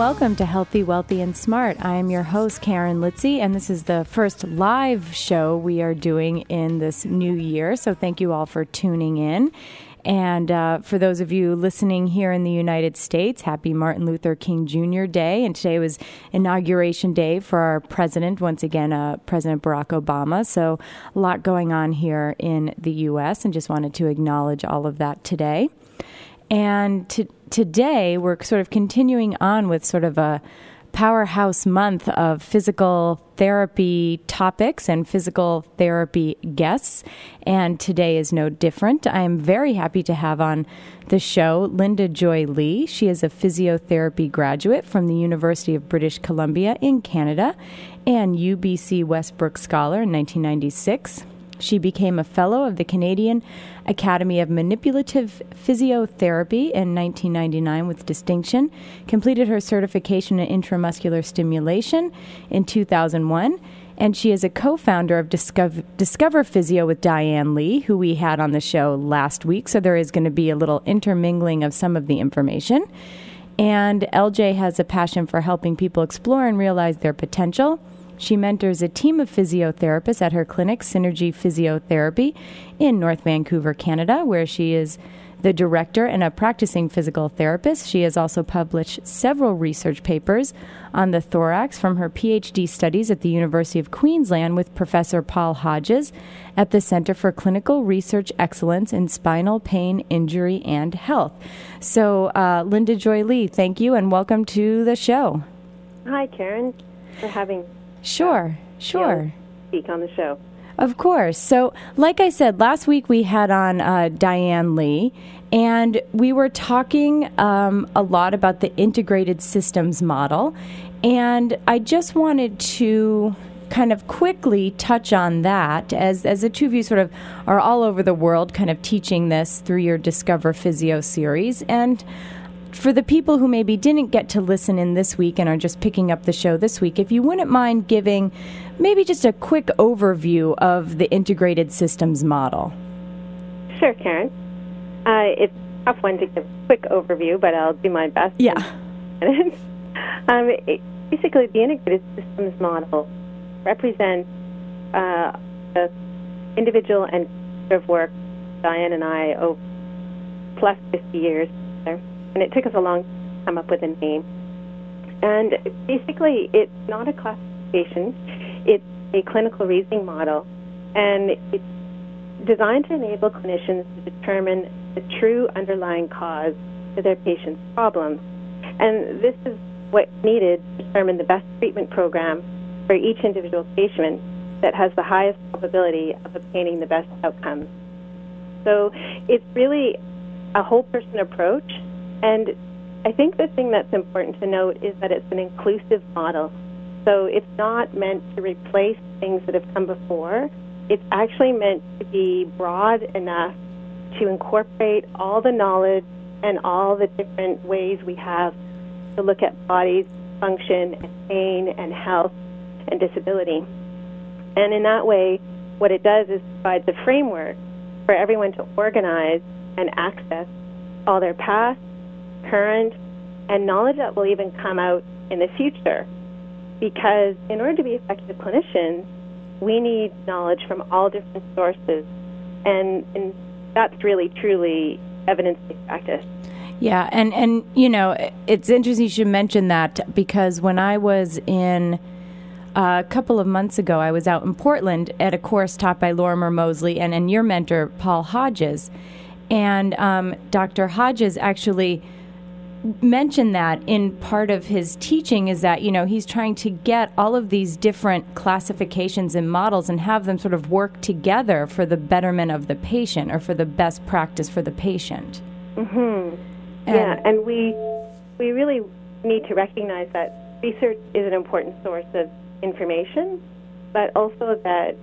welcome to Healthy, Wealthy, and Smart. I am your host, Karen Litzy, and this is the first live show we are doing in this new year. So thank you all for tuning in. And uh, for those of you listening here in the United States, happy Martin Luther King Jr. Day. And today was inauguration day for our president, once again, uh, President Barack Obama. So a lot going on here in the U.S., and just wanted to acknowledge all of that today. And to, today, we're sort of continuing on with sort of a powerhouse month of physical therapy topics and physical therapy guests. And today is no different. I am very happy to have on the show Linda Joy Lee. She is a physiotherapy graduate from the University of British Columbia in Canada and UBC Wesbrook Scholar in 1996. She became a fellow of the Canadian Academy of Manipulative Physiotherapy in 1999 with distinction, completed her certification in intramuscular stimulation in 2001, and she is a co founder of Discover, Discover Physio with Diane Lee, who we had on the show last week. So there is going to be a little intermingling of some of the information. And LJ has a passion for helping people explore and realize their potential. She mentors a team of physiotherapists at her clinic, Synergy Physiotherapy, in North Vancouver, Canada, where she is the director and a practicing physical therapist. She has also published several research papers on the thorax from her PhD studies at the University of Queensland with Professor Paul Hodges at the Center for Clinical Research Excellence in Spinal Pain, Injury, and Health. So, uh, Linda Joy Lee, thank you and welcome to the show. Hi, Karen, for having Sure, sure. Speak on the show. Of course. So, like I said, last week we had on uh, Diane Lee, and we were talking um, a lot about the integrated systems model. And I just wanted to kind of quickly touch on that as, as the two of you sort of are all over the world kind of teaching this through your Discover Physio series. And for the people who maybe didn't get to listen in this week and are just picking up the show this week, if you wouldn't mind giving maybe just a quick overview of the integrated systems model. Sure, Karen. Uh, it's a tough one to give a quick overview, but I'll do my best. Yeah. um, it, basically, the integrated systems model represents uh, the individual and of work Diane and I over plus 50 years and it took us a long time to come up with a name. And basically, it's not a classification; it's a clinical reasoning model, and it's designed to enable clinicians to determine the true underlying cause to their patient's problems. And this is what's needed to determine the best treatment program for each individual patient that has the highest probability of obtaining the best outcomes. So it's really a whole person approach and I think the thing that's important to note is that it's an inclusive model. So it's not meant to replace things that have come before. It's actually meant to be broad enough to incorporate all the knowledge and all the different ways we have to look at bodies, function, and pain, and health, and disability. And in that way, what it does is provide the framework for everyone to organize and access all their past, current, and knowledge that will even come out in the future. Because in order to be effective clinicians, we need knowledge from all different sources, and, and that's really truly evidence-based practice. Yeah, and and you know it's interesting you should mention that because when I was in uh, a couple of months ago, I was out in Portland at a course taught by Lorimer Moseley and, and your mentor Paul Hodges, and um, Dr. Hodges actually mentioned that in part of his teaching is that you know he's trying to get all of these different classifications and models and have them sort of work together for the betterment of the patient or for the best practice for the patient. Mhm. Yeah, and we we really need to recognize that research is an important source of information, but also that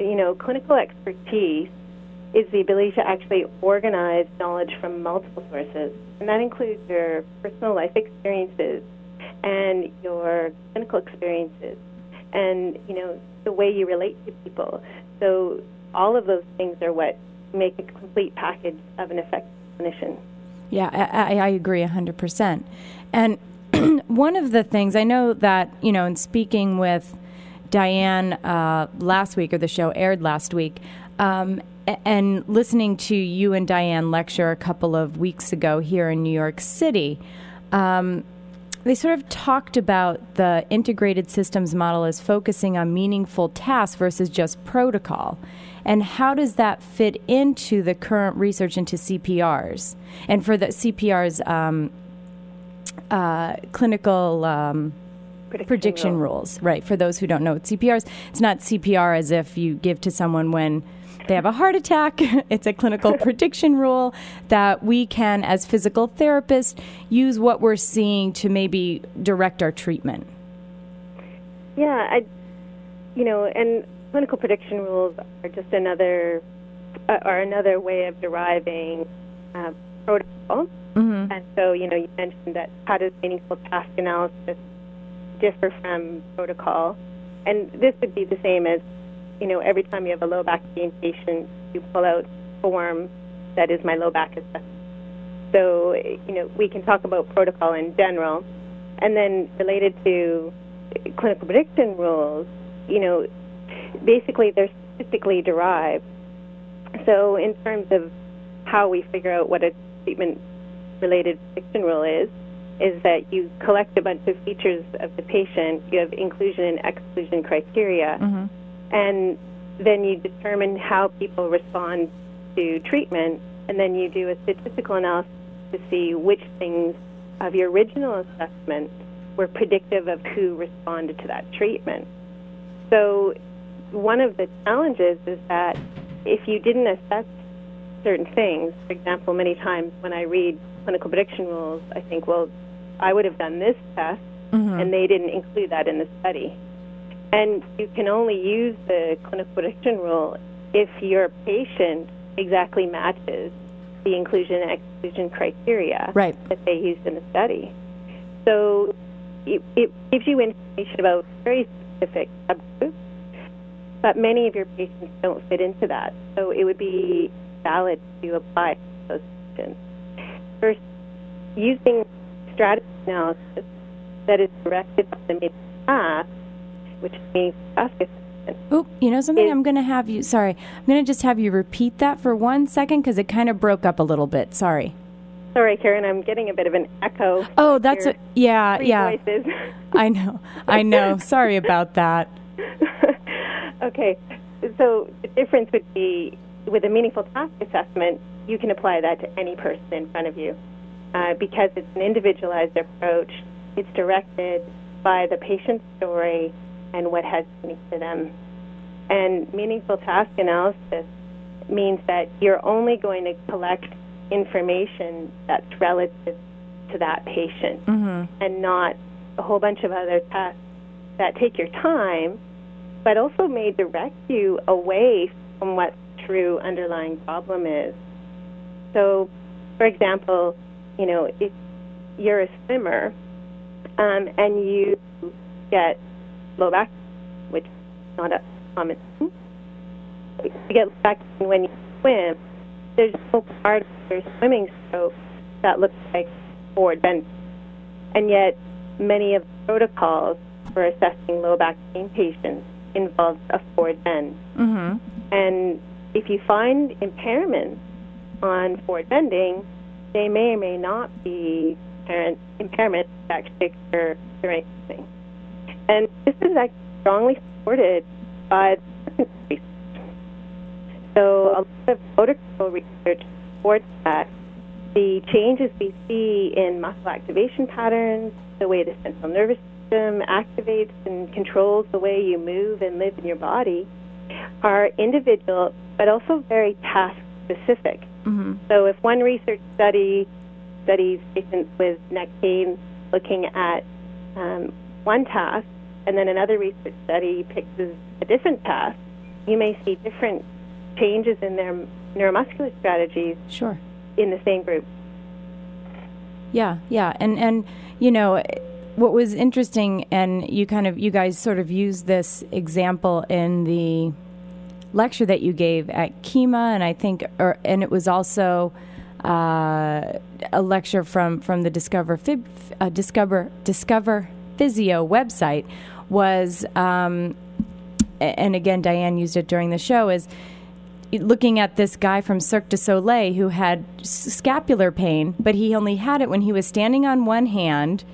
you know clinical expertise is the ability to actually organize knowledge from multiple sources. And that includes your personal life experiences and your clinical experiences and, you know, the way you relate to people. So all of those things are what make a complete package of an effective clinician. Yeah, I, I agree 100%. And one of the things I know that, you know, in speaking with Diane uh, last week, or the show aired last week, um, and listening to you and Diane lecture a couple of weeks ago here in New York City, um, they sort of talked about the integrated systems model as focusing on meaningful tasks versus just protocol. And how does that fit into the current research into CPRs? And for the CPRs, um, uh, clinical um, Prediction, prediction rules. right? For those who don't know what CPR is, it's not CPR as if you give to someone when they have a heart attack. it's a clinical prediction rule that we can, as physical therapists, use what we're seeing to maybe direct our treatment. Yeah, I, you know, and clinical prediction rules are just another uh, are another way of deriving uh, protocol. Mm-hmm. And so, you know, you mentioned that how does meaningful task analysis differ from protocol? And this would be the same as, you know, every time you have a low back pain patient, you pull out form that is my low back assessment. So, you know, we can talk about protocol in general, and then related to clinical prediction rules, you know, basically they're statistically derived. So, in terms of how we figure out what a treatment related prediction rule is, is that you collect a bunch of features of the patient, you have inclusion and exclusion criteria, Mm-hmm. And then you determine how people respond to treatment, and then you do a statistical analysis to see which things of your original assessment were predictive of who responded to that treatment. So, one of the challenges is that if you didn't assess certain things, for example, many times when I read clinical prediction rules, I think, well, I would have done this test, Mm-hmm. and they didn't include that in the study. And you can only use the clinical prediction rule if your patient exactly matches the inclusion and exclusion criteria Right. that they used in the study. So it, it gives you information about very specific subgroups, but many of your patients don't fit into that. So it would be valid to apply to those patients. First, using strategy analysis that is directed to the task, which means task assessment. Oop, you know something? Is- I'm going to have you, sorry, I'm going to just have you repeat that for one second because it kind of broke up a little bit. Sorry. Sorry, Karen, I'm getting a bit of an echo. Oh, that's, a, yeah, yeah. Voices. I know. I know. Sorry about that. okay, so the difference would be with a meaningful task assessment, you can apply that to any person in front of you uh, because it's an individualized approach. It's directed by the patient's story and what has unique to them. And meaningful task analysis means that you're only going to collect information that's relative to that patient Mm-hmm. and not a whole bunch of other tasks that take your time, but also may direct you away from what true underlying problem is. So, for example, you know, if you're a swimmer um, and you get low back, which is not a common thing, you get low back when you swim, there's no part of your swimming stroke that looks like forward bend. And yet, many of the protocols for assessing low back pain patients involve a forward bend. Mm-hmm. And if you find impairment on forward bending, they may or may not be apparent impairments that occur during swimming. And this is actually strongly supported by the research. So a lot of motor control research supports that. The changes we see in muscle activation patterns, the way the central nervous system activates and controls the way you move and live in your body, are individual but also very task specific. Mm-hmm. So if one research study studies patients with neck pain looking at um, one task, and then another research study picks a different path, you may see different changes in their neuromuscular strategies Sure. in the same group. Yeah, yeah, and and you know what was interesting, and you kind of you guys sort of used this example in the lecture that you gave at Kima, and I think, or and it was also uh, a lecture from from the Discover Fib, uh, Discover Discover Physio website was, um, and again, Diane used it during the show is looking at this guy from Cirque du Soleil who had scapular pain, but he only had it when he was standing on one hand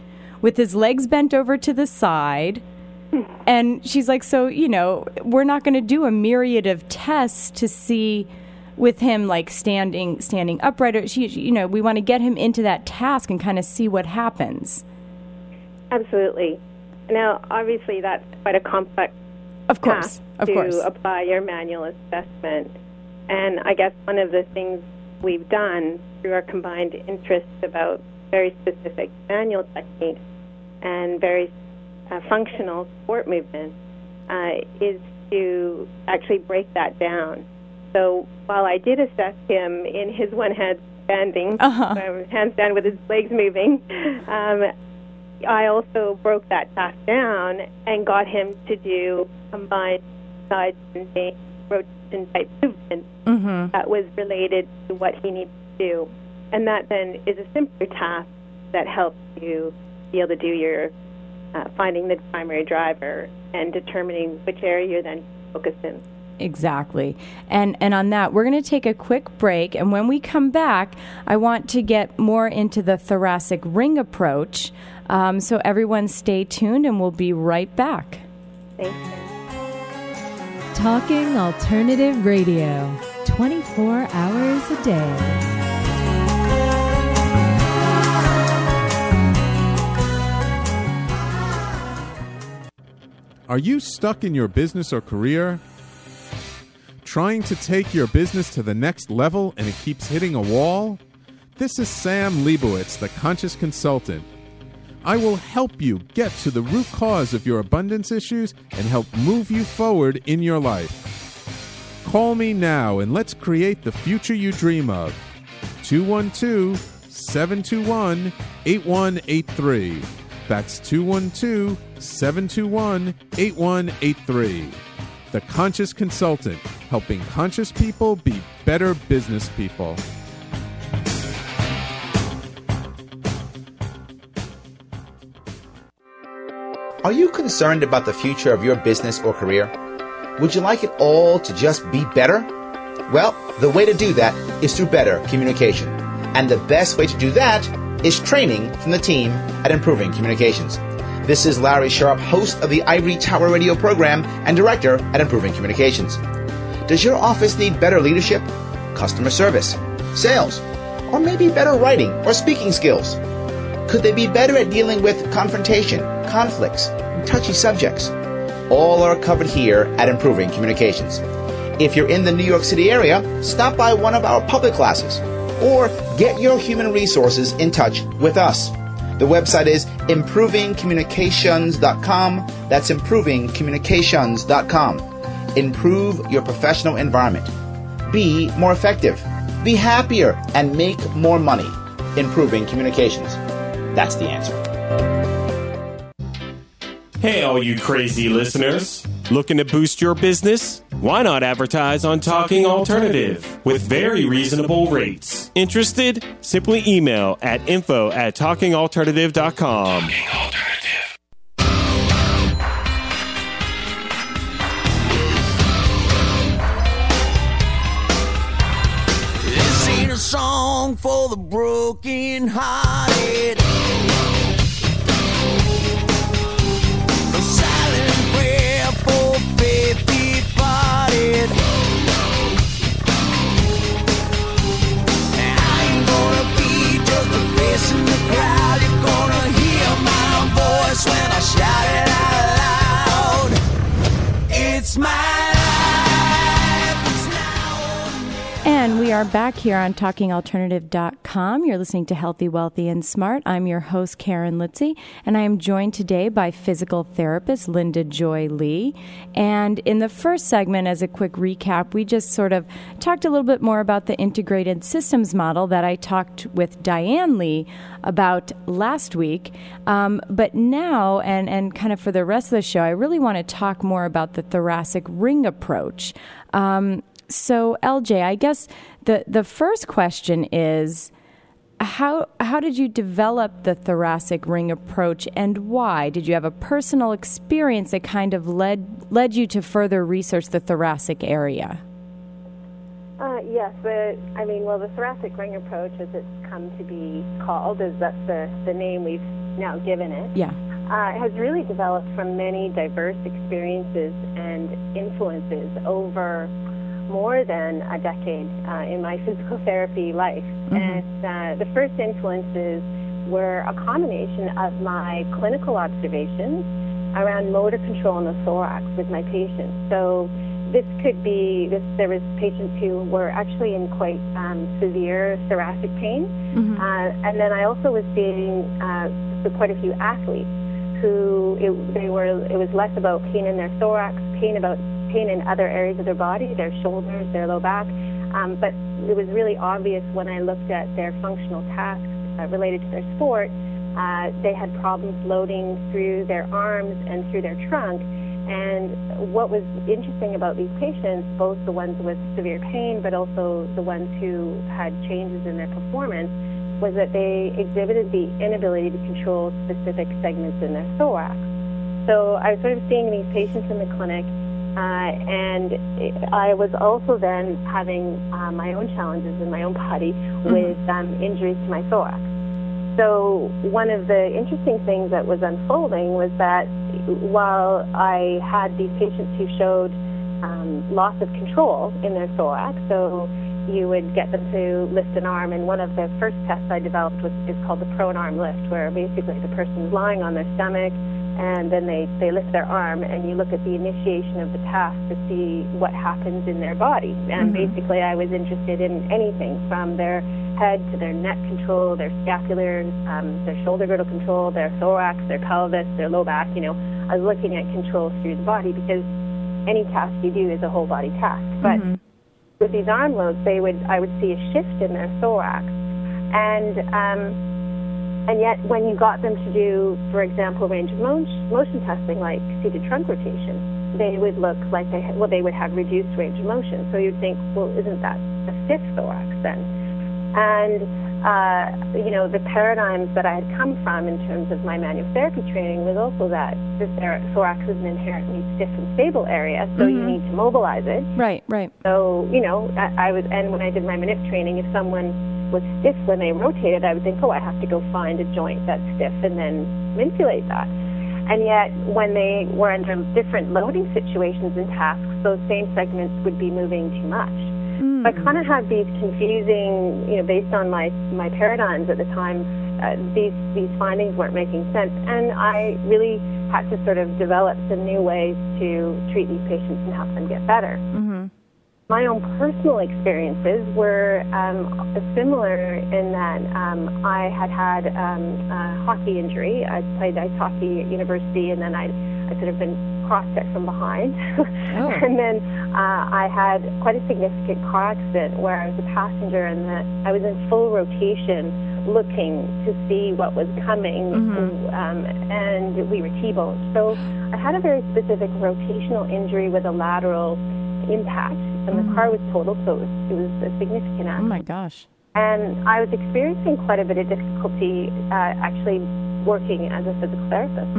with his legs bent over to the side. And she's like, So, you know, we're not going to do a myriad of tests to see with him like standing standing upright or she you know we want to get him into that task and kind of see what happens absolutely now obviously that's quite a complex of course of to course. apply your manual assessment and I guess one of the things we've done through our combined interests about very specific manual techniques and very uh, functional sport movements uh, is to actually break that down. So while I did assess him in his one hand standing, uh-huh. um, handstand with his legs moving, um, I also broke that task down and got him to do combined side and rotation type movement mm-hmm. that was related to what he needs to do. And that then is a simpler task that helps you be able to do your uh, finding the primary driver and determining which area you're then focused in. Exactly. And and on that, we're going to take a quick break and when we come back, I want to get more into the thoracic ring approach. Um, so everyone stay tuned and we'll be right back. Thank you. Talking Alternative Radio, 24 hours a day. Are you stuck in your business or career? Trying to take your business to the next level and it keeps hitting a wall? This is Sam Leibowitz, the Conscious Consultant. I will help you get to the root cause of your abundance issues and help move you forward in your life. Call me now and let's create the future you dream of. 212 721 8183. That's 212 721 8183. The Conscious Consultant, helping conscious people be better business people. Are you concerned about the future of your business or career? Would you like it all to just be better? Well, the way to do that is through better communication. And the best way to do that is training from the team at Improving Communications. This is Larry Sharp, host of the Ivory Tower Radio program and director at Improving Communications. Does your office need better leadership, customer service, sales, or maybe better writing or speaking skills? Could they be better at dealing with confrontation, conflicts, touchy subjects? All are covered here at Improving Communications. If you're in the New York City area, stop by one of our public classes or get your human resources in touch with us. The website is improvingcommunications.com. That's improvingcommunications.com. Improve your professional environment. Be more effective. Be happier and make more money. Improving communications. That's the answer. Hey, all you crazy listeners. Looking to boost your business? Why not advertise on Talking Alternative with very reasonable rates? Interested? Simply email at info at talkingalternative.com. Talking Alternative. This ain't a song for the broken hearted. in the crowd. You're gonna hear my voice when I shout it out loud. It's mine. And we are back here on talkingalternative.com. You're listening to Healthy, Wealthy, and Smart. I'm your host, Karen Litzy, and I am joined today by physical therapist Linda Joy Lee. And in the first segment, as a quick recap, we just sort of talked a little bit more about the integrated systems model that I talked with Diane Lee about last week. Um, but now, and, and kind of for the rest of the show, I really want to talk more about the thoracic ring approach. Um, so, LJ, I guess the the first question is how how did you develop the thoracic ring approach and why did you have a personal experience that kind of led led you to further research the thoracic area uh, yes, the, I mean, well, the thoracic ring approach, as it's come to be called, is that's the, the name we've now given it. Yeah. Uh, has really developed from many diverse experiences and influences over more than a decade uh, in my physical therapy life. Mm-hmm. And uh, the first influences were a combination of my clinical observations around motor control in the thorax with my patients. So this could be this, there was patients who were actually in quite um, severe thoracic pain, Mm-hmm. uh, and then I also was seeing uh, quite a few athletes who it, they were it was less about pain in their thorax, pain about pain in other areas of their body, their shoulders, their low back, um, but it was really obvious when I looked at their functional tasks uh, related to their sport. Uh, they had problems loading through their arms and through their trunk. And what was interesting about these patients, both the ones with severe pain, but also the ones who had changes in their performance, was that they exhibited the inability to control specific segments in their thorax. So I was sort of seeing these patients in the clinic, uh, and I was also then having uh, my own challenges in my own body with um, injuries to my thorax. So one of the interesting things that was unfolding was that while I had these patients who showed um, loss of control in their thorax, so you would get them to lift an arm, and one of the first tests I developed was is called the prone arm lift, where basically the person's lying on their stomach, and then they, they lift their arm, and you look at the initiation of the task to see what happens in their body. And basically, I was interested in anything from their head to their neck control, their scapular, um, their shoulder girdle control, their thorax, their pelvis, their low back. You know, I was looking at control through the body because any task you do is a whole body task. But with these arm loads, they would I would see a shift in their thorax, and um, and yet when you got them to do, for example, range of motion, testing like seated trunk rotation, they would look like they well they would have reduced range of motion. So you'd think, well, isn't that a stiff thorax then? And uh, you know the paradigms that I had come from in terms of my manual therapy training was also that the thorax is an inherently stiff and stable area, so you need to mobilize it. right right So, you know, I, I was, and when I did my manip training, if someone was stiff when they rotated, I would think, oh, I have to go find a joint that's stiff and then manipulate that. And yet, when they were under different loading situations and tasks, those same segments would be moving too much. So I kind of had these confusing, you know, based on my my paradigms at the time, uh, these these findings weren't making sense, and I really had to sort of develop some new ways to treat these patients and help them get better. My own personal experiences were um, similar in that um, I had had um, a hockey injury. I played ice hockey at university, and then I I sort of been cross-checked from behind, and then uh, I had quite a significant car accident where I was a passenger, and the, I was in full rotation, looking to see what was coming, um, and we were T-boned. So I had a very specific rotational injury with a lateral impact, and the car was totaled, so it was, it was a significant oh accident. my gosh And I was experiencing quite a bit of difficulty uh, actually working as a physical therapist.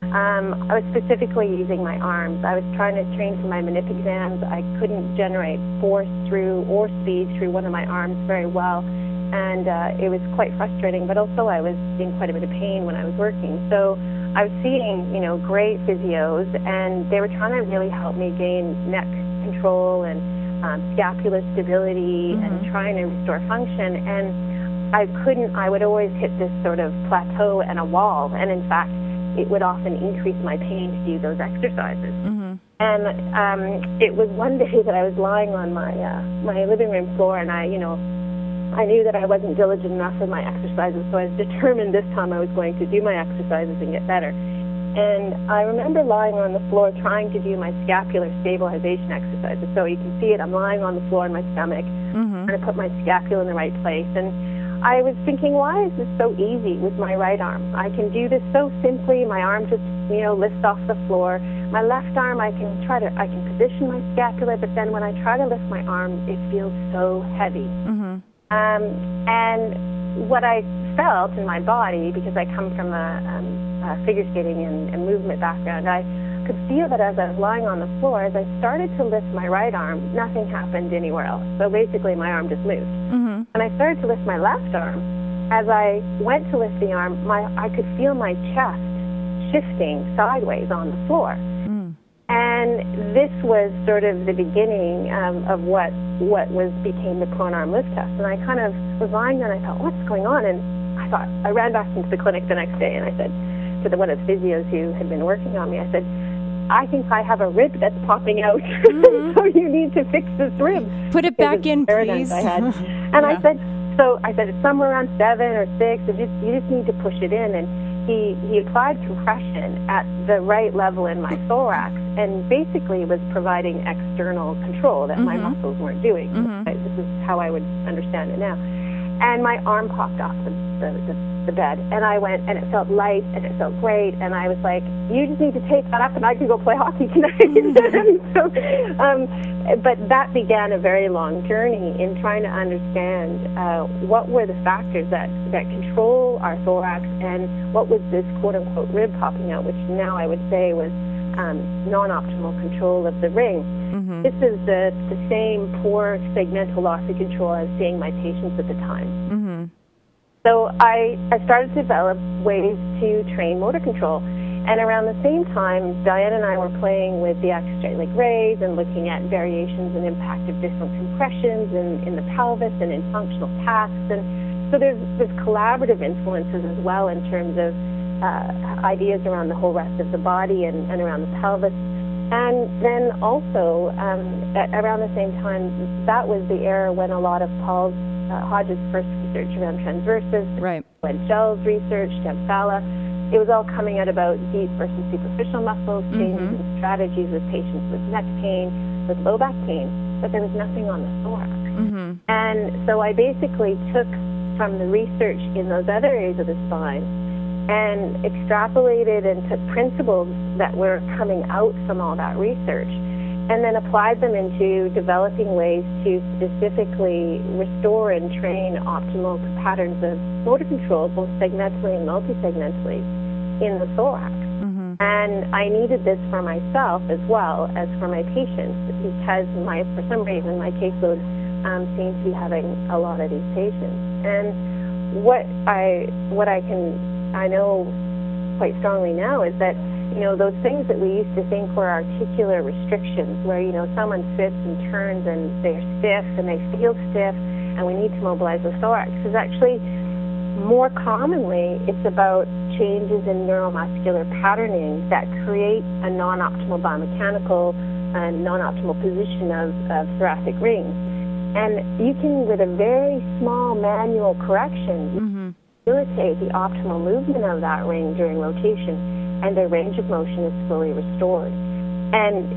Um, I was specifically using my arms. I was trying to train for my manip exams. I couldn't generate force through or speed through one of my arms very well, and uh, it was quite frustrating. But also, I was in quite a bit of pain when I was working. So I was seeing, you know, great physios, and they were trying to really help me gain neck control and um, scapular stability and trying to restore function. And I couldn't. I would always hit this sort of plateau and a wall, and in fact it would often increase my pain to do those exercises. And um, it was one day that I was lying on my uh, my living room floor, and I, you know, I knew that I wasn't diligent enough with my exercises, so I was determined this time I was going to do my exercises and get better. And I remember lying on the floor trying to do my scapular stabilization exercises. So you can see it. I'm lying on the floor on my stomach, trying to put my scapula in the right place. And I was thinking, why is this so easy with my right arm? I can do this so simply. My arm just, you know, lifts off the floor. my left arm, I can try to, I can position my scapula, but then when I try to lift my arm, it feels so heavy. Mm-hmm. Um, and what I felt in my body, because I come from a, um, a figure skating and, and movement background, I could feel that as I was lying on the floor, as I started to lift my right arm, nothing happened anywhere else. So basically, my arm just moved. Mm-hmm. And I started to lift my left arm. As I went to lift the arm, my I could feel my chest shifting sideways on the floor. And this was sort of the beginning um, of what what was became the prone arm lift test. And I kind of was lying there and I thought, what's going on? And I thought I ran back into the clinic the next day and I said to the one of the physios who had been working on me, I said, I think I have a rib that's popping out, so you need to fix this rib. Put it back in, please. I had. And I said, so I said it's somewhere around seven or six. So just you just need to push it in. And he he applied compression at the right level in my thorax, and basically was providing external control that my Mhm. muscles weren't doing. Mhm. This is how I would understand it now. And my arm popped off the, the, the, the bed, and I went, and it felt light, and it felt great, and I was like, "You just need to take that up, and I can go play hockey tonight." so, um, but that began a very long journey in trying to understand uh, what were the factors that that control our thorax, and what was this "quote unquote" rib popping out, which now I would say was um, non-optimal control of the ring. Mm-hmm. This is the, the same poor segmental loss of control I was seeing my patients at the time. Mm-hmm. So I, I started to develop ways to train motor control. And around the same time, Diane and I were playing with the axial leg raise and looking at variations and impact of different compressions in, in the pelvis and in functional tasks. And so there's, there's collaborative influences as well in terms of uh, ideas around the whole rest of the body and, and around the pelvis. And then also, um, at, around the same time, that was the era when a lot of Paul uh, Hodges' first research around transversus, Right. Gwen Jull's research, Deb Falla, it was all coming out about deep versus superficial muscles, changes Mhm. in strategies with patients with neck pain, with low back pain, but there was nothing on the thorax. Mm-hmm. And so I basically took from the research in those other areas of the spine and extrapolated and took principles that were coming out from all that research and then applied them into developing ways to specifically restore and train optimal patterns of motor control, both segmentally and multisegmentally, in the thorax. Mm-hmm. And I needed this for myself as well as for my patients because my, for some reason, my caseload um, seems to be having a lot of these patients. And what I, what I can, I know quite strongly now is that, you know, those things that we used to think were articular restrictions, where, you know, someone sits and turns and they're stiff and they feel stiff and we need to mobilize the thorax, is actually more commonly, it's about changes in neuromuscular patterning that create a non-optimal biomechanical and non-optimal position of, of thoracic rings. And you can, with a very small manual correction, Mm-hmm. Facilitate the optimal movement of that ring during rotation, and their range of motion is fully restored. And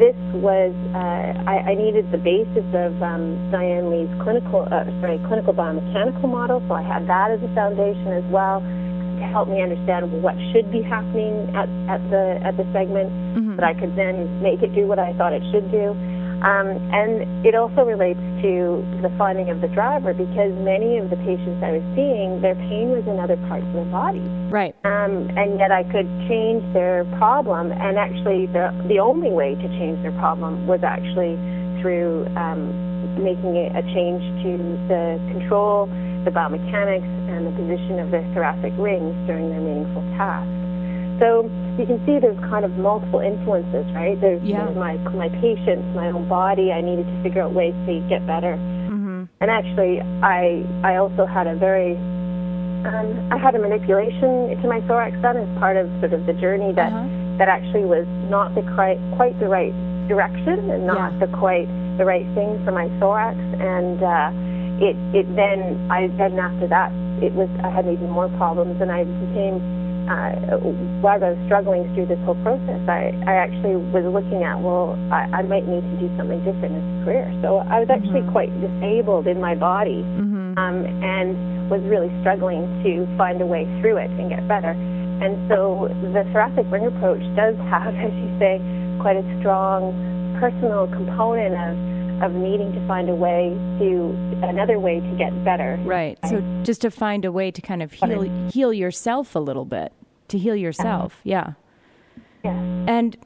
this was, uh, I, I needed the basis of um, Diane Lee's clinical, uh, sorry, clinical biomechanical model, so I had that as a foundation as well to help me understand what should be happening at, at the at the segment, Mhm. that I could then make it do what I thought it should do. Um, and it also relates to the finding of the driver because many of the patients I was seeing, their pain was in other parts of their body Right. um, and yet I could change their problem. And actually, the the only way to change their problem was actually through um, making a, a change to the control, the biomechanics, and the position of their thoracic rings during their meaningful task. So you can see there's kind of multiple influences, right? There's, Yeah. there's my my patients, my own body. I needed to figure out ways to get better. Mm-hmm. And actually, I I also had a very um, I had a manipulation to my thorax done as part of sort of the journey that Uh-huh. that actually was not the quite quite the right direction and not Yeah. the quite the right thing for my thorax. And uh, it it then I then after that it was I had even more problems and I became uh, while I was struggling through this whole process, I, I actually was looking at, well, I, I might need to do something different in a career. So I was actually Mhm. quite disabled in my body Mm-hmm. um, and was really struggling to find a way through it and get better. And so the thoracic ring approach does have, as you say, quite a strong personal component of of needing to find a way to another way to get better. Right. So just to find a way to kind of heal heal yourself a little bit, to heal yourself. Yeah. Yeah. And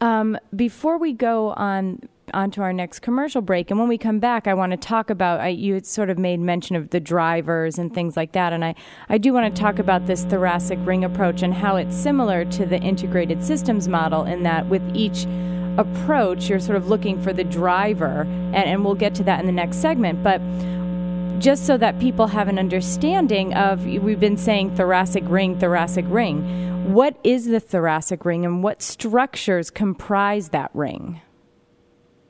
um, before we go on onto our next commercial break, and when we come back, I want to talk about. I, you had sort of made mention of the drivers and things like that, and I I do want to talk about this thoracic ring approach and how it's similar to the integrated systems model in that with each approach, you're sort of looking for the driver, and, and we'll get to that in the next segment, but just so that people have an understanding of we've been saying thoracic ring thoracic ring what is the thoracic ring and what structures comprise that ring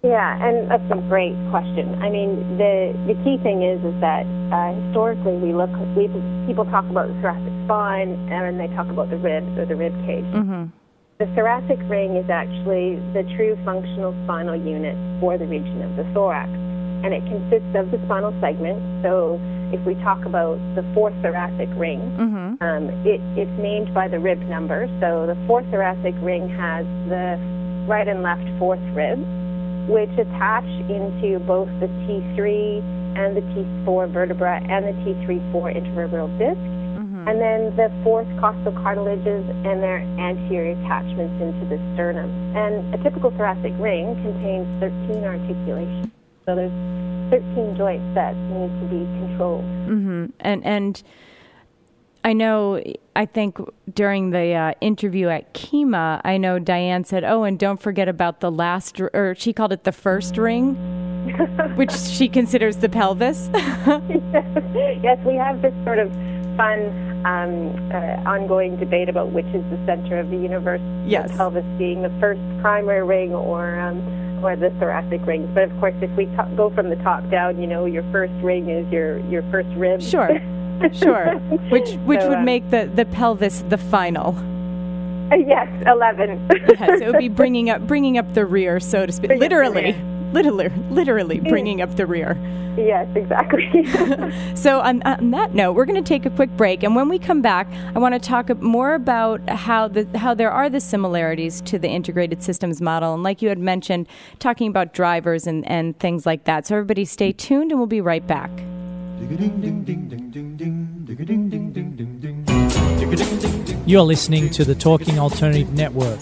yeah, and that's a great question. I mean, the the key thing is is that uh, historically we look we people talk about the thoracic spine and they talk about the ribs or the rib cage. mm-hmm. The thoracic ring is actually the true functional spinal unit for the region of the thorax, and it consists of the spinal segment. So if we talk about the fourth thoracic ring, Mm-hmm. um, it, it's named by the rib number. So the fourth thoracic ring has the right and left fourth ribs, which attach into both the T3 and the T4 vertebra and the T3-4 intervertebral disc. Mm-hmm. And then the fourth costal cartilages and their anterior attachments into the sternum. And a typical thoracic ring contains 13 articulations. So there's 13 joints that need to be controlled. Mm-hmm. and and I know I think during the uh, interview at Kima, I know Diane said, "Oh, and don't forget about the last or she called it the first ring." Which she considers the pelvis. yes, we have this sort of fun, um, uh, ongoing debate about which is the center of the universe. Yes. The pelvis being the first primary ring or um, or the thoracic rings. But of course, if we to- go from the top down, you know, your first ring is your your first rib. Sure. Sure. Which which So, would um, make the, the pelvis the final. Uh, yes, eleven. Yes, it would be bringing up bringing up the rear, so to speak. Literally. Literally, literally bringing up the rear. yes, exactly. So on, on that note, we're going to take a quick break, and when we come back, I want to talk more about how the how there are the similarities to the integrated systems model, and like you had mentioned, talking about drivers and and things like that. So everybody, stay tuned, and we'll be right back. You're listening to the Talking Alternative Network.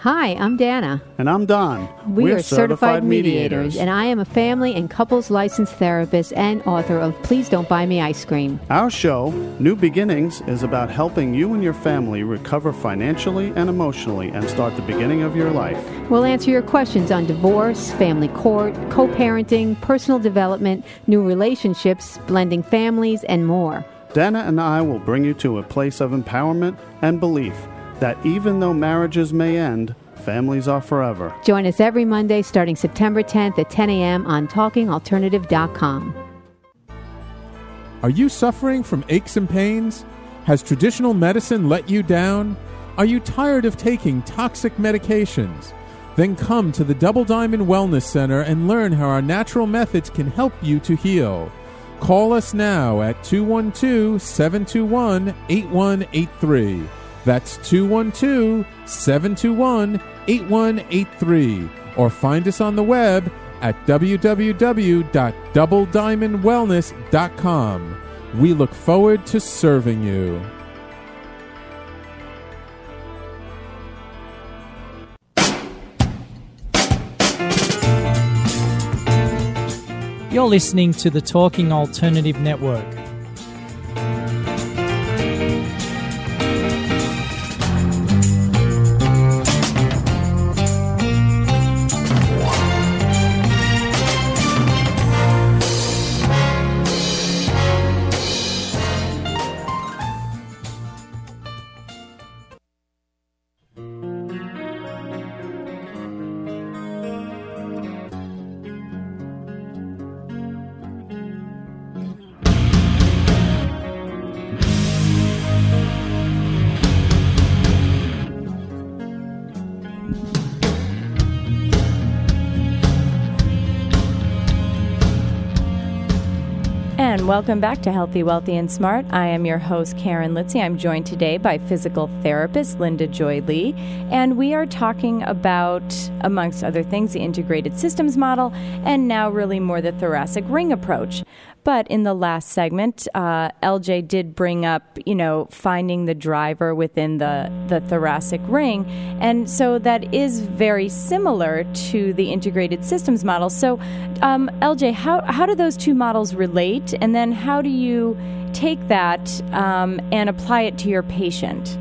Hi, I'm Dana. And I'm Don. We We're are certified, mediators, and I am a family and couples licensed therapist and author of Please Don't Buy Me Ice Cream. Our show, New Beginnings, is about helping you and your family recover financially and emotionally and start the beginning of your life. We'll answer your questions on divorce, family court, co parenting, personal development, new relationships, blending families, and more. Dana and I will bring you to a place of empowerment and belief that even though marriages may end, families are forever. Join us every Monday starting September 10th at 10 a.m. on TalkingAlternative.com. Are you suffering from aches and pains? Has traditional medicine let you down? Are you tired of taking toxic medications? Then come to the Double Diamond Wellness Center and learn how our natural methods can help you to heal. Call us now at 212 721 8183. That's 212 721 8183. Or find us on the web at www.doublediamondwellness.com. We look forward to serving you. You're listening to the Talking Alternative Network. Welcome back to Healthy, Wealthy, and Smart. I am your host, Karen Litzy. I'm joined today by physical therapist Linda Joy Lee, and we are talking about, amongst other things, the integrated systems model and now really more the thoracic ring approach. But in the last segment, uh, LJ did bring up, you know, finding the driver within the, the thoracic ring. And so that is very similar to the integrated systems model. So, um, LJ, how, how do those two models relate? And then how do you take that um, and apply it to your patient?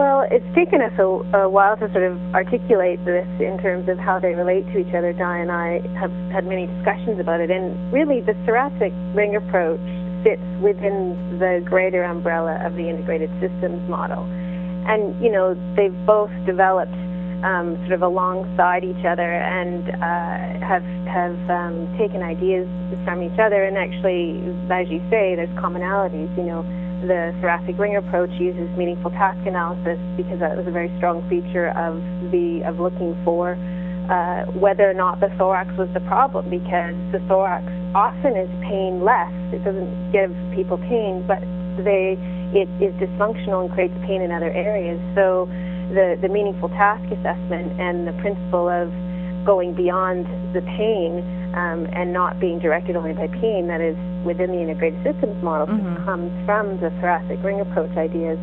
Well, it's taken us a, a, while to sort of articulate this in terms of how they relate to each other. Di and I have had many discussions about it, and really the thoracic ring approach fits within the greater umbrella of the integrated systems model. And, you know, they've both developed um, sort of alongside each other and uh, have, have um, taken ideas from each other. And actually, as you say, there's commonalities, you know the thoracic ring approach uses meaningful task analysis because that was a very strong feature of the of looking for uh, whether or not the thorax was the problem because the thorax often is painless. It doesn't give people pain, but they it is dysfunctional and creates pain in other areas. So the the meaningful task assessment and the principle of going beyond the pain um, and not being directed only by pain that is within the integrated systems model mm-hmm. comes from the thoracic ring approach ideas.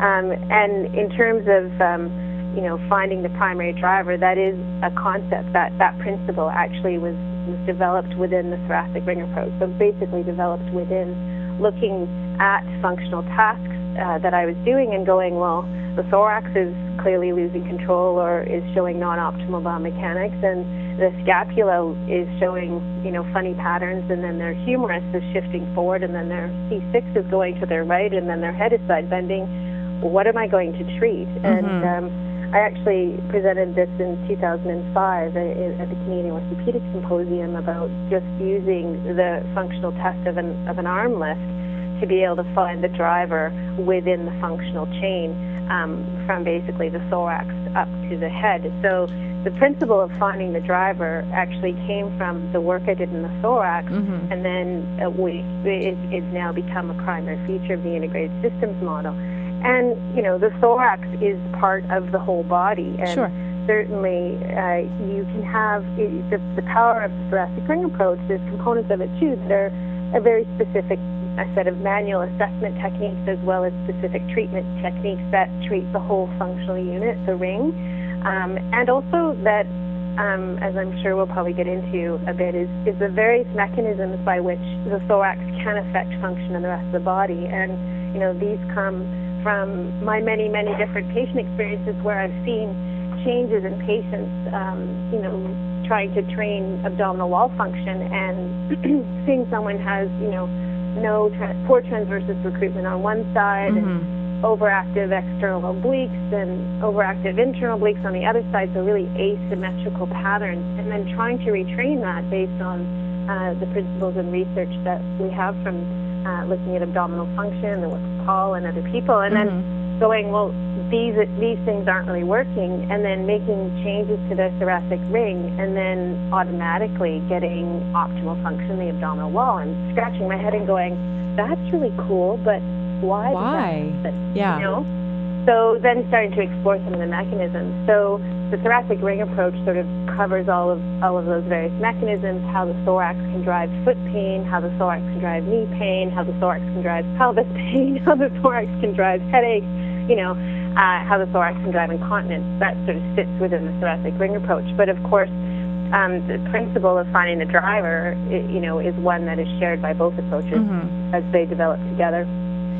Um, and in terms of um, you know finding the primary driver, that is a concept that that principle actually was, was developed within the thoracic ring approach. So basically developed within looking at functional tasks uh, that I was doing and going, well, the thorax is clearly losing control or is showing non-optimal biomechanics, and the scapula is showing, you know, funny patterns, and then their humerus is shifting forward, and then their C6 is going to their right, and then their head is side bending. What am I going to treat? Mm-hmm. And um, I actually presented this in 2005 at the Canadian Orthopedic Symposium about just using the functional test of an, of an arm lift to be able to find the driver within the functional chain um, from basically the thorax up to the head. So the principle of finding the driver actually came from the work I did in the thorax, mm-hmm. and then uh, we, it, it's now become a primary feature of the integrated systems model. And you know, the thorax is part of the whole body, and sure. certainly uh, you can have the, the power of the thoracic ring approach. There's components of it too that are, are very specific a set of manual assessment techniques as well as specific treatment techniques that treat the whole functional unit, the ring, um, and also that, um, as I'm sure we'll probably get into a bit, is, is the various mechanisms by which the thorax can affect function in the rest of the body. And, you know, these come from my many, many different patient experiences where I've seen changes in patients, um, you know, trying to train abdominal wall function and seeing someone has, you know, no tra- poor transversus recruitment on one side mm-hmm. and overactive external obliques and overactive internal obliques on the other side, so really asymmetrical patterns, and then trying to retrain that based on uh, the principles and research that we have from uh, looking at abdominal function and with Paul and other people, and mm-hmm. then going, well, these these things aren't really working, and then making changes to the thoracic ring, and then automatically getting optimal function in the abdominal wall, and scratching my head and going, that's really cool, but why? Why? yeah. You know? So then starting to explore some of the mechanisms. So the thoracic ring approach sort of covers all of all of those various mechanisms, how the thorax can drive foot pain, how the thorax can drive knee pain, how the thorax can drive pelvis pain, how the thorax can drive headaches, you know, uh, how the thorax can drive incontinence. That sort of sits within the thoracic ring approach. But of course, um, the principle of finding the driver, you know, is one that is shared by both approaches mm-hmm. as they develop together.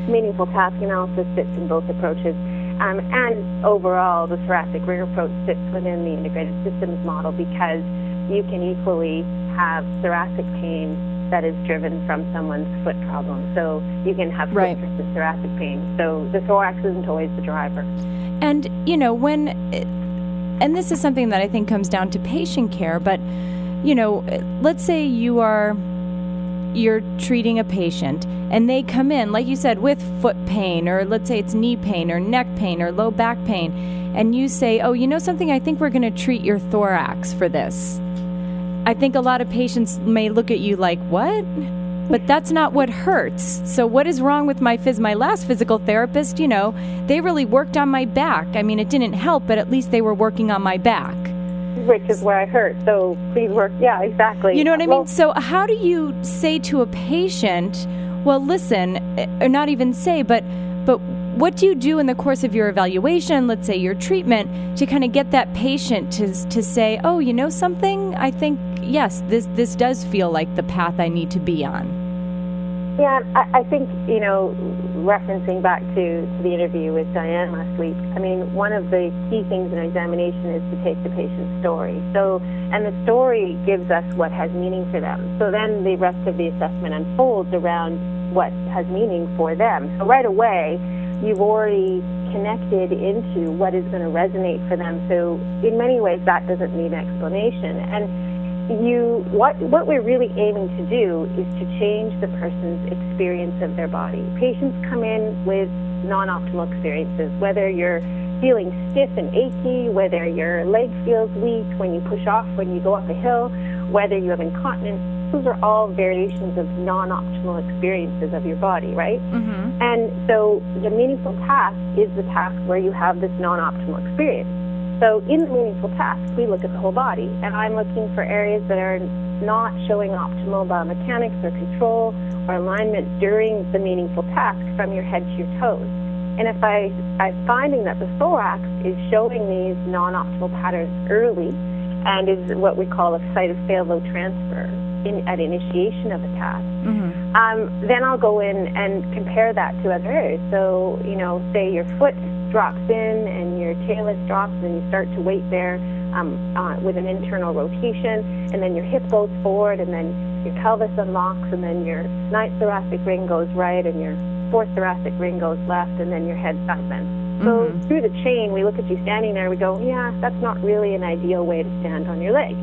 Meaningful task analysis sits in both approaches. Um, and overall, the thoracic ring approach sits within the integrated systems model because you can equally have thoracic pain that is driven from someone's foot problem. So you can have right. foot thoracic pain. So the thorax isn't always the driver. And, you know, when, and this is something that I think comes down to patient care, but, you know, let's say you are you're treating a patient and they come in like you said with foot pain or let's say it's knee pain or neck pain or low back pain and you say oh you know something i think we're going to treat your thorax for this I think a lot of patients may look at you like, what? But that's not what hurts. So, what is wrong with my phys? My last physical therapist, you know, they really worked on my back. I mean, it didn't help, but at least they were working on my back. Which is where I hurt. So please work. Yeah, exactly. You know what I Well, mean? So, how do you say to a patient, well, listen, or not even say, but, but what do you do in the course of your evaluation, let's say your treatment, to kind of get that patient to, to say, oh, you know something? I think, yes, this, this does feel like the path I need to be on. Yeah, I, I think, you know, referencing back to, to the interview with Diane last week, I mean, one of the key things in examination is to take the patient's story. So, and the story gives us what has meaning for them. So then the rest of the assessment unfolds around what has meaning for them. So right away, you've already connected into what is going to resonate for them. So in many ways, that doesn't need an explanation. And you what what we're really aiming to do is to change the person's experience of their body. Patients come in with non-optimal experiences, whether you're feeling stiff and achy, whether your leg feels weak when you push off when you go up a hill, whether you have incontinence. Those are all variations of non-optimal experiences of your body, right? Mm-hmm. And so the meaningful task is the task where you have this non-optimal experience. So in the meaningful task, we look at the whole body, and I'm looking for areas that are not showing optimal biomechanics or control or alignment during the meaningful task from your head to your toes. And if I, I'm finding that the thorax is showing these non-optimal patterns early and is what we call a site of failed load transfer in, at initiation of a task, Mm-hmm. um, then I'll go in and compare that to other areas. So, you know, say your foot drops in and your talus drops and you start to wait there um, uh, with an internal rotation, and then your hip goes forward, and then your pelvis unlocks, and then your ninth thoracic ring goes right, and your fourth thoracic ring goes left, and then your head back bends. So Mhm. through the chain, we look at you standing there, we go, yeah, that's not really an ideal way to stand on your leg.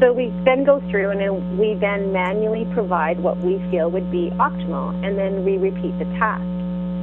So we then go through and then we then manually provide what we feel would be optimal, and then we repeat the task.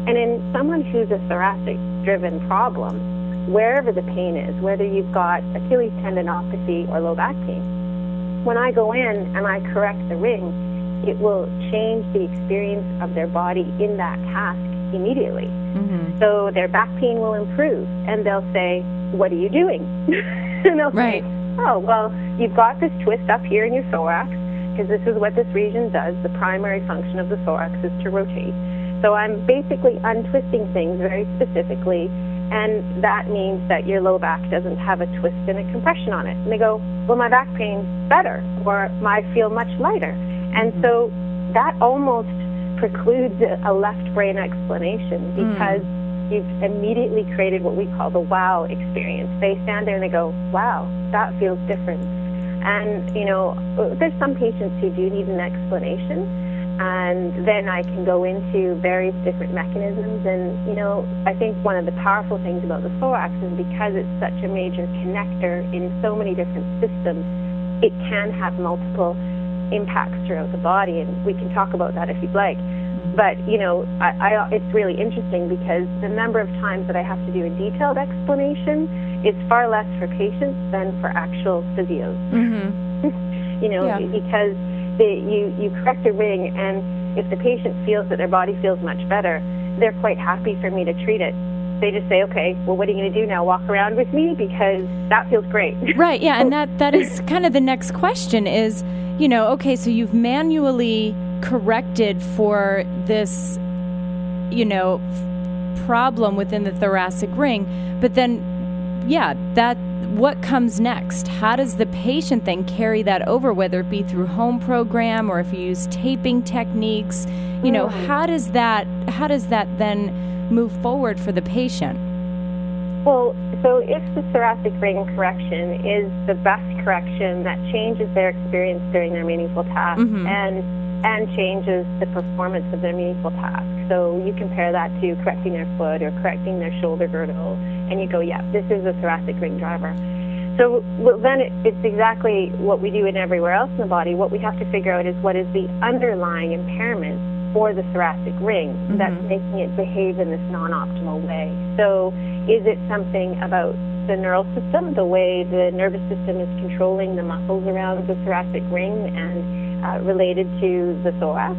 And in someone who's a thoracic driven problem, wherever the pain is, whether you've got Achilles tendinopathy or low back pain, when I go in and I correct the ring, it will change the experience of their body in that task immediately. Mm-hmm. So their back pain will improve, and they'll say, "What are you doing?" and they'll Right. say, "Oh, well, you've got this twist up here in your thorax, because this is what this region does. The primary function of the thorax is to rotate. So I'm basically untwisting things very specifically, and that means that your low back doesn't have a twist and a compression on it." And they go, "Well, my back pain's better, or I feel much lighter," and mm-hmm. so that almost precludes a a left brain explanation mm. because you've immediately created what we call the wow experience. They stand there and they go, wow, that feels different. And, you know, there's some patients who do need an explanation. And then I can go into various different mechanisms. And, you know, I think one of the powerful things about the thorax is because it's such a major connector in so many different systems, it can have multiple impacts throughout the body, and we can talk about that if you'd like. But you know, I, I, it's really interesting because the number of times that I have to do a detailed explanation is far less for patients than for actual physios. Mm-hmm. you know, Yeah. because the, you you correct a ring, and if the patient feels that their body feels much better, they're quite happy for me to treat it. They just say, okay, well, what are you going to do now? Walk around with me because that feels great. Right, yeah, and that that is kind of the next question is, you know, okay, so you've manually corrected for this, you know, problem within the thoracic ring, but then yeah, that what comes next? How does the patient then carry that over whether it be through home program or if you use taping techniques? You know, how does that how does that then move forward for the patient? Well, so if the thoracic ring correction is the best correction that changes their experience during their meaningful task Mhm. and and changes the performance of their meaningful task. So you compare that to correcting their foot or correcting their shoulder girdle, and you go, yeah, this is a thoracic ring driver. So well, then it, it's exactly what we do in everywhere else in the body. What we have to figure out is what is the underlying impairment for the thoracic ring that's Mhm. making it behave in this non-optimal way. So is it something about the neural system, the way the nervous system is controlling the muscles around the thoracic ring and uh, related to the thorax.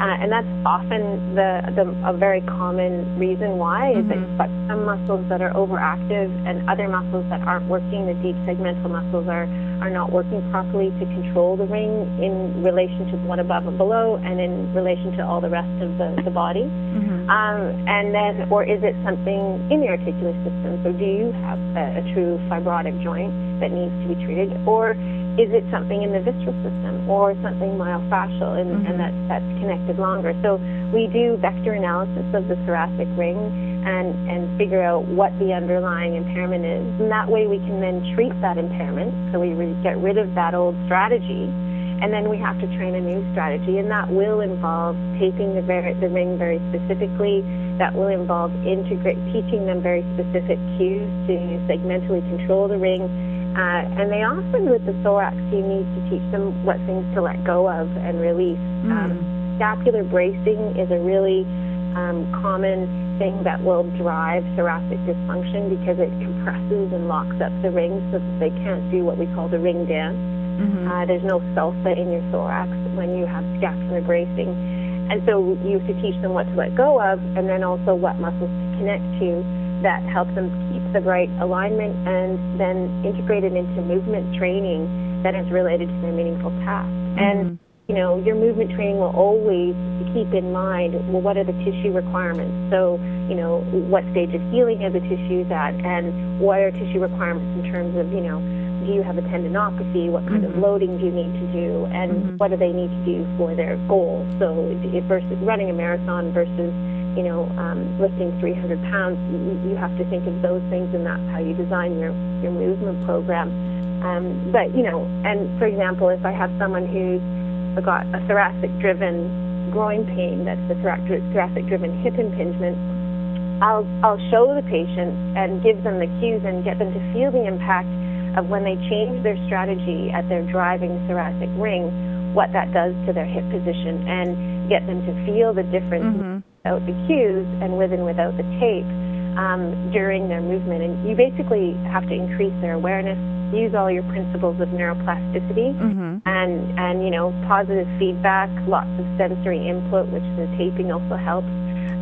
Uh, and that's often the, the a very common reason why is that you've got some muscles that are overactive and other muscles that aren't working. The deep segmental muscles are are not working properly to control the ring in relation to one above and below, and in relation to all the rest of the, the body. Um, and then, or is it something in the articular system? So, do you have a, a true fibrotic joint that needs to be treated, or is it something in the visceral system, or something myofascial, and, and mm-hmm. that that's connected longer? So, we do vector analysis of the thoracic ring and and figure out what the underlying impairment is, and that way we can then treat that impairment. So we re- get rid of that old strategy and then we have to train a new strategy, and that will involve taping the, ver- the ring very specifically. That will involve integrate teaching them very specific cues to segmentally control the ring. Uh, and they often, with the thorax, you need to teach them what things to let go of and release. Um, scapular bracing is a really um, common thing that will drive thoracic dysfunction because it compresses and locks up the rings so that they can't do what we call the ring dance. Uh, there's no salsa in your thorax when you have scapular bracing. And so you have to teach them what to let go of and then also what muscles to connect to that help them keep the right alignment and then integrate it into movement training that is related to their meaningful task. And mm-hmm. you know, your movement training will always keep in mind, well, what are the tissue requirements? So, you know, what stage of healing are the tissues at, and what are tissue requirements in terms of, you know, do you have a tendinopathy? What kind of mm-hmm. loading do you need to do? And mm-hmm. what do they need to do for their goal? So, versus running a marathon versus, you know, um, lifting 300 pounds, you, you have to think of those things, and that's how you design your, your movement program. Um, but, you know, and for example, if I have someone who's got a thoracic driven groin pain, that's the thoracic driven hip impingement, I'll, I'll show the patient and give them the cues and get them to feel the impact of when they change their strategy at their driving thoracic ring, what that does to their hip position, and get them to feel the difference without the cues and with and without the tape um, during their movement. And you basically have to increase their awareness, use all your principles of neuroplasticity, and and you know positive feedback, lots of sensory input, which the taping also helps,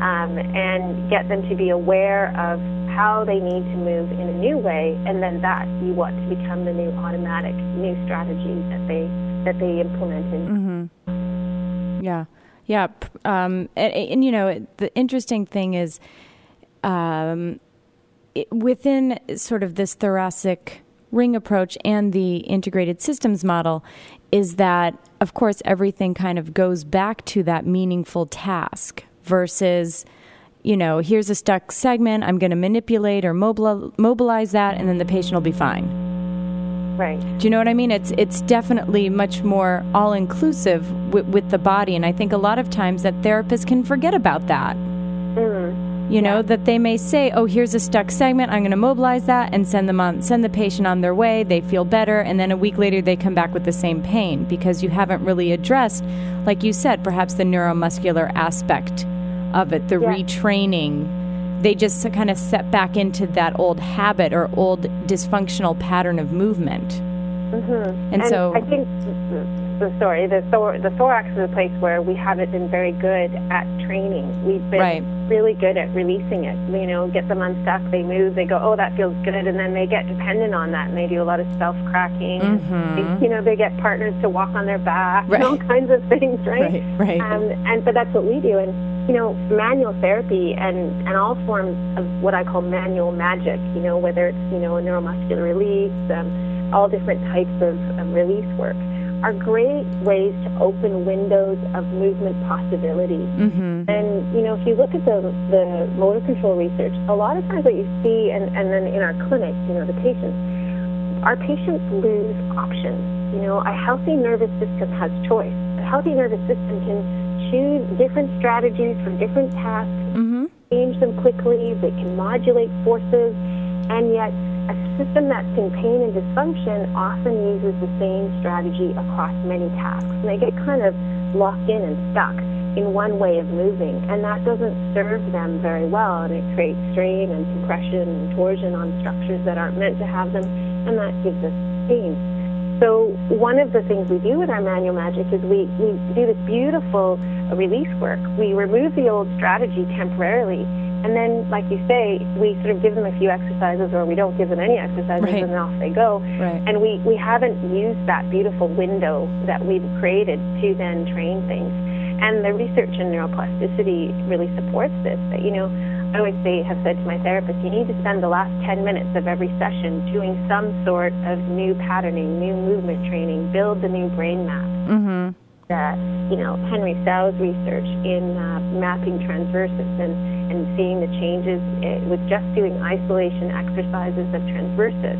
um, and get them to be aware of how they need to move in a new way, and then that you want to become the new automatic new strategy that they that they implement in. Yeah, yeah. Um, and, and you know, the interesting thing is, um, it, within sort of this thoracic ring approach and the integrated systems model, is that of course everything kind of goes back to that meaningful task versus. You know, here's a stuck segment. I'm going to manipulate or mobilize that, and then the patient will be fine. Right. Do you know what I mean? It's it's definitely much more all inclusive with, with the body, and I think a lot of times that therapists can forget about that. Mm-hmm. You know that they may say, "Oh, here's a stuck segment. I'm going to mobilize that and send them on, send the patient on their way. They feel better, and then a week later they come back with the same pain because you haven't really addressed, like you said, perhaps the neuromuscular aspect of it, the retraining." They just kind of set back into that old habit or old dysfunctional pattern of movement. Mm-hmm. And so- I think the story, the, thor- the thorax is a place where we haven't been very good at training. We've been Right. really good at releasing it. You know, get them unstuck, they move, they go, oh, that feels good, and then they get dependent on that, and they do a lot of self cracking. Mhm. You know, they get partners to walk on their back, Right. all kinds of things, right? Right, right. Um, and but that's what we do. And you know, manual therapy and and all forms of what I call manual magic. You know, whether it's you know a neuromuscular release, um, all different types of, of release work are great ways to open windows of movement possibility. Mm-hmm. And you know, if you look at the the motor control research, a lot of times what you see, and and then in our clinics, you know, the patients, our patients lose options. You know, a healthy nervous system has choice. A healthy nervous system can choose different strategies for different tasks, mm-hmm. change them quickly. They can modulate forces, and yet a system that's in pain and dysfunction often uses the same strategy across many tasks. And they get kind of locked in and stuck. in one way of moving, and that doesn't serve them very well, and it creates strain and compression and torsion on structures that aren't meant to have them, and that gives us pain. So one of the things we do with our manual magic is we, we do this beautiful release work. We remove the old strategy temporarily, and then, like you say, we sort of give them a few exercises, or we don't give them any exercises, Right. and off they go. Right. And we, we haven't used that beautiful window that we've created to then train things. And the research in neuroplasticity really supports this. That you know, I always say, have said to my therapist, you need to spend the last 10 minutes of every session doing some sort of new patterning, new movement training, build the new brain map Mm-hmm. that you know Henry Tsao's research in uh, mapping transversus and, and seeing the changes uh, with just doing isolation exercises of transversus.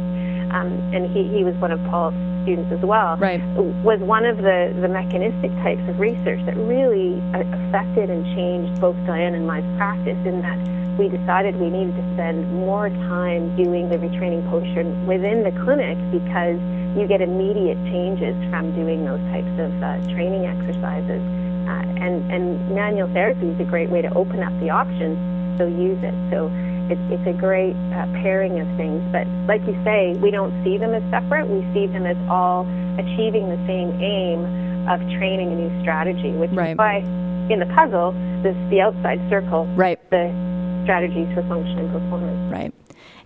Um, and he, he was one of Paul's students as well. Right. Was one of the, the mechanistic types of research that really uh, affected and changed both Diane and my practice in that we decided we needed to spend more time doing the retraining potion within the clinic because you get immediate changes from doing those types of uh, training exercises. Uh, and, and manual therapy is a great way to open up the options, so use it. So it's, it's a great uh, pairing of things. But like you say, we don't see them as separate. We see them as all achieving the same aim of training a new strategy, which Right. is why in the puzzle, this the outside circle, Right. the strategies for function and performance. Right.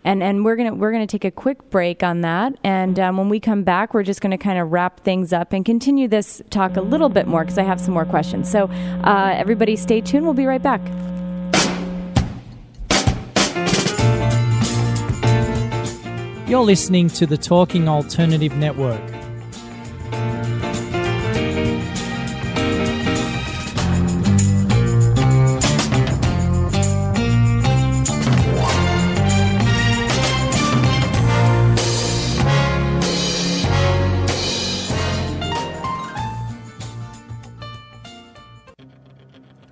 And and we're gonna we're gonna take a quick break on that, and um, when we come back, we're just gonna kind of wrap things up and continue this talk a little bit more because I have some more questions. So uh, everybody, stay tuned. We'll be right back. You're listening to the Talking Alternative Network.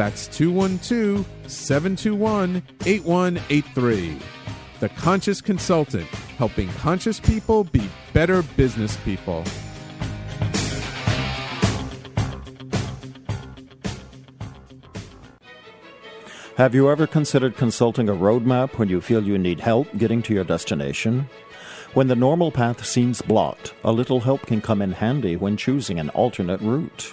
That's 212 721 8183. The Conscious Consultant, helping conscious people be better business people. Have you ever considered consulting a roadmap when you feel you need help getting to your destination? When the normal path seems blocked, a little help can come in handy when choosing an alternate route.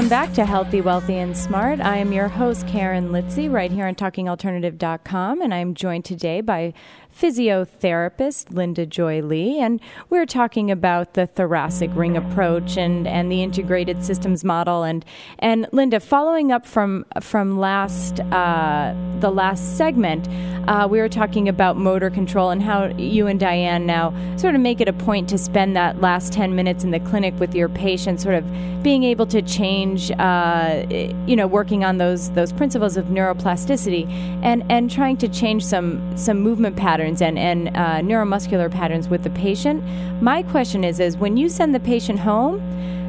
Welcome back to Healthy, Wealthy, and Smart. I am your host, Karen Litzy, right here on TalkingAlternative.com, and I'm joined today by physiotherapist Linda Joy Lee, and we're talking about the thoracic ring approach and, and the integrated systems model. And and Linda, following up from from last uh, the last segment, uh, we were talking about motor control and how you and Diane now sort of make it a point to spend that last 10 minutes in the clinic with your patient, sort of being able to change, uh, you know, working on those those principles of neuroplasticity and, and trying to change some some movement patterns and, and uh, neuromuscular patterns with the patient. My question is, is when you send the patient home,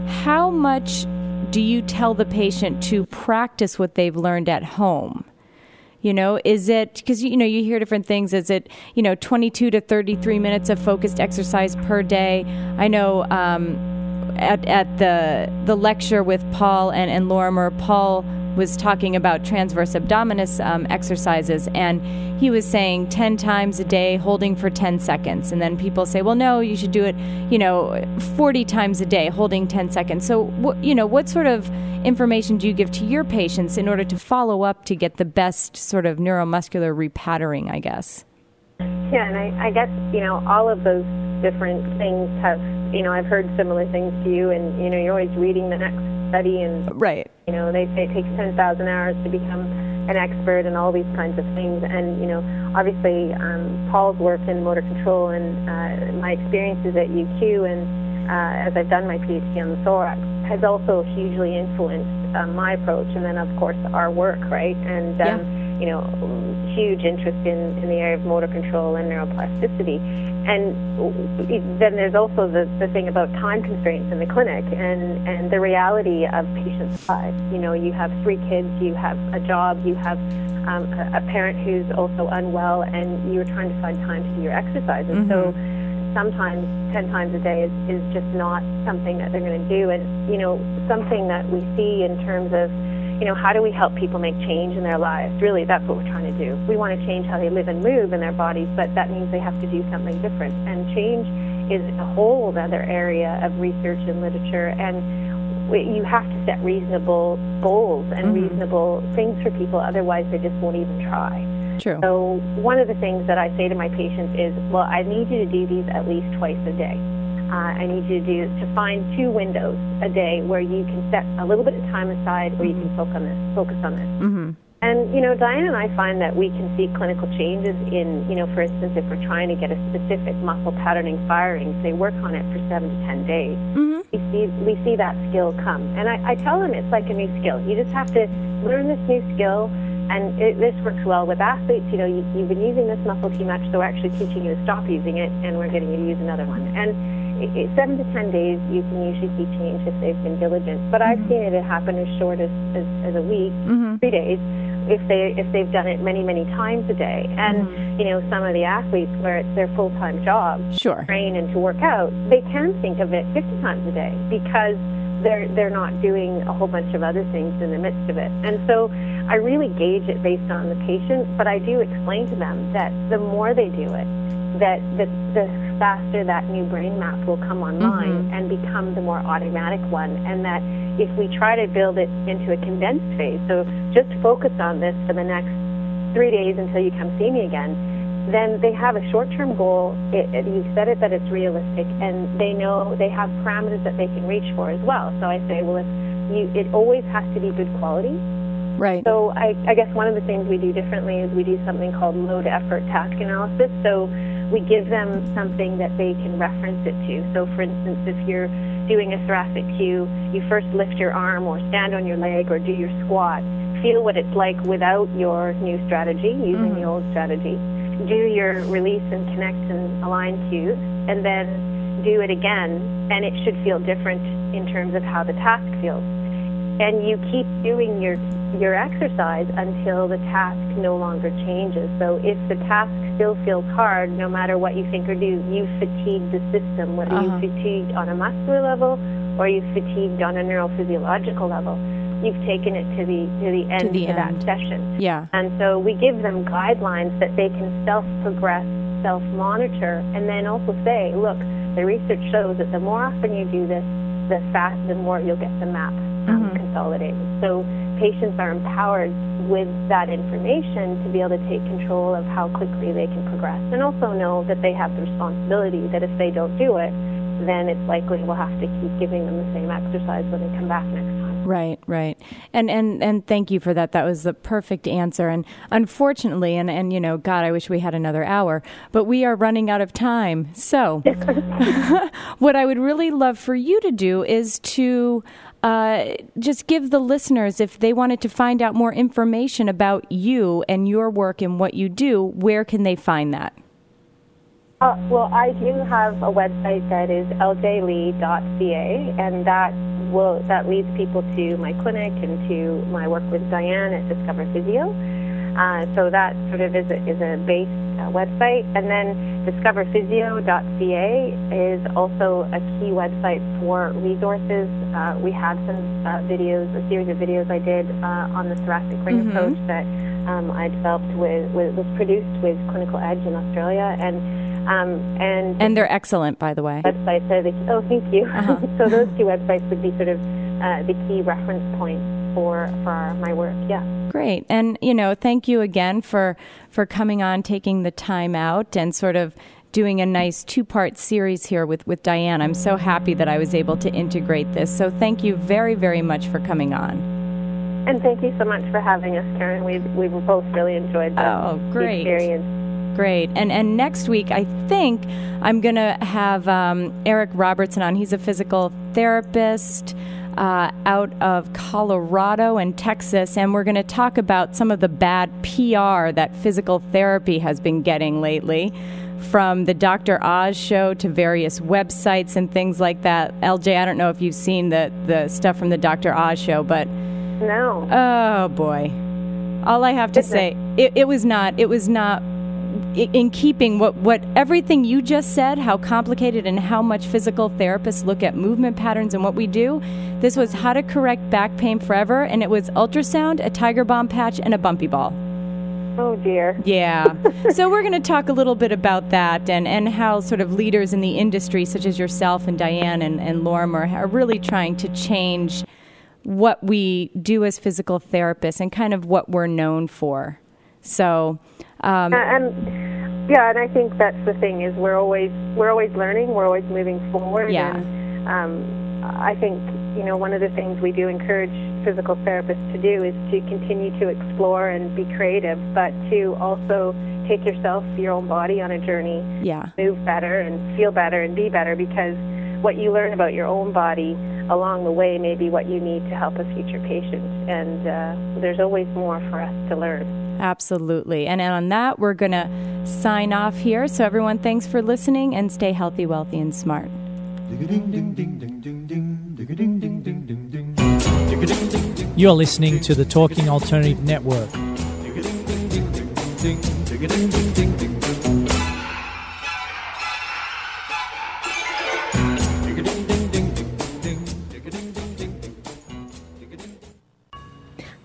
how much do you tell the patient to practice what they've learned at home? You know, is it because you know you hear different things? Is it you know 22 to 33 minutes of focused exercise per day? I know um, at at the the lecture with Paul and and Lorimer, Paul was talking about transverse abdominis um, exercises, and he was saying 10 times a day, holding for 10 seconds. And then people say, well, no, you should do it, you know, 40 times a day, holding 10 seconds. So, wh- you know, what sort of information do you give to your patients in order to follow up to get the best sort of neuromuscular repattering, I guess? Yeah, and I, I guess, you know, all of those different things have, you know, I've heard similar things to you, and, you know, you're always reading the next study, and, right. you know, they say it takes 10,000 hours to become an expert and all these kinds of things. And, you know, obviously, um, Paul's work in motor control and uh, my experiences at UQ and uh, as I've done my PhD on the thorax has also hugely influenced um, my approach, and then, of course, our work, right? And, um, Yeah. You know, huge interest in, in the area of motor control and neuroplasticity. And then there's also the, the thing about time constraints in the clinic and, and the reality of patients' lives. You know, you have three kids, you have a job, you have um, a, a parent who's also unwell, and you're trying to find time to do your exercise. And so sometimes 10 times a day is, is just not something that they're going to do. And, you know, something that we see in terms of, you know, how do we help people make change in their lives? Really, that's what we're trying to do. We want to change how they live and move in their bodies, but that means they have to do something different. And change is a whole other area of research and literature. And we- you have to set reasonable goals and Mhm. reasonable things for people, otherwise, they just won't even try. True. So one of the things that I say to my patients is, well, I need you to do these at least twice a day. Uh, I need you to do to find two windows a day where you can set a little bit of time aside where you can focus on this. Focus on this. Mm-hmm. And you know, Diane and I find that we can see clinical changes in, you know, for instance, if we're trying to get a specific muscle patterning firing, say work on it for seven to ten days. Mm-hmm. We see we see that skill come, and I, I tell them it's like a new skill. You just have to learn this new skill, and it, this works well with athletes. You know, you, you've been using this muscle too much, so we're actually teaching you to stop using it, and we're getting you to use another one. And it, seven to ten days, you can usually see change if they've been diligent. But I've seen it it happen as short as, as, as a week, Mhm. three days, if they if they've done it many many times a day. And you know, some of the athletes where it's their full time job, Sure. train and to work out, they can think of it 50 times a day because they're they're not doing a whole bunch of other things in the midst of it. And so I really gauge it based on the patient, but I do explain to them that the more they do it, that the, the faster that new brain map will come online mm-hmm. and become the more automatic one, and that if we try to build it into a condensed phase, so just focus on this for the next three days until you come see me again, then they have a short-term goal. It, it, you've said it that it's realistic, and they know they have parameters that they can reach for as well. So I say, well, if you, it always has to be good quality. Right. So I, I guess one of the things we do differently is we do something called load effort task analysis. So we give them something that they can reference it to. So for instance, if you're doing a thoracic cue, you first lift your arm or stand on your leg or do your squat. Feel what it's like without your new strategy, using mm-hmm. the old strategy. Do your release and connect and align cues, and then do it again, and it should feel different in terms of how the task feels and you keep doing your your exercise until the task no longer changes. So if the task still feels hard, no matter what you think or do, you fatigued the system, whether Uh-huh. you fatigued on a muscular level or you fatigued on a neurophysiological level. You've taken it to the to the end the to that session. Yeah. And so we give them guidelines that they can self progress, self monitor, and then also say, look, the research shows that the more often you do this, the fast, the more you'll get the map um, consolidated. So patients are empowered with that information to be able to take control of how quickly they can progress, and also know that they have the responsibility that if they don't do it, then it's likely we'll have to keep giving them the same exercise when they come back next time. Right, right. And and and thank you for that. That was the perfect answer. And unfortunately, and and you know, God, I wish we had another hour, but we are running out of time. So, what I would really love for you to do is to uh, just give the listeners, if they wanted to find out more information about you and your work and what you do, where can they find that? Uh, well, I do have a website that is ljlee.ca, and that will that leads people to my clinic and to my work with Diane at Discover Physio. Uh, so that sort of is a, is a base uh, website, and then discoverphysio.ca is also a key website for resources. Uh, we have some uh, videos, a series of videos I did uh, on the thoracic ring Mhm. approach that um, I developed with, with was produced with Clinical Edge in Australia, and um, and And they're excellent, by the way. websites are the oh thank you. Uh-huh. so those two websites would be sort of uh, the key reference points for for my work. Yeah. Great. And, you know, thank you again for, for coming on, taking the time out, and sort of doing a nice two part series here with, with Diane. I'm so happy that I was able to integrate this. So thank you very, very much for coming on. And thank you so much for having us, Karen. We we both really enjoyed the, Oh, great. experience. Great. And and next week, I think I'm going to have um, Eric Robertson on. He's a physical therapist uh, out of Colorado and Texas, and we're going to talk about some of the bad PR that physical therapy has been getting lately. From the Dr. Oz show to various websites and things like that. LJ, I don't know if you've seen the, the stuff from the Dr. Oz show, but No. Oh boy. All I have to say, it, it was not. It was not in keeping what what everything you just said. How complicated and how much physical therapists look at movement patterns and what we do. This was how to correct back pain forever, and it was ultrasound, a Tiger Balm patch, and a bumpy ball. Oh dear. Yeah. so we're going to talk a little bit about that and, and how sort of leaders in the industry, such as yourself and Diane and, and Lorimer, are really trying to change what we do as physical therapists and kind of what we're known for. So, um, and yeah, and I think that's the thing is we're always we're always learning, we're always moving forward. Yeah. And um, I think you know one of the things we do encourage physical therapists to do is to continue to explore and be creative, but to also take yourself, your own body on a journey, yeah. move better and feel better and be better because what you learn about your own body along the way may be what you need to help a future patient. And uh, there's always more for us to learn. Absolutely. And on that, we're going to sign off here. So, everyone, thanks for listening and stay healthy, wealthy, and smart. You're listening to the Talking Alternative Network.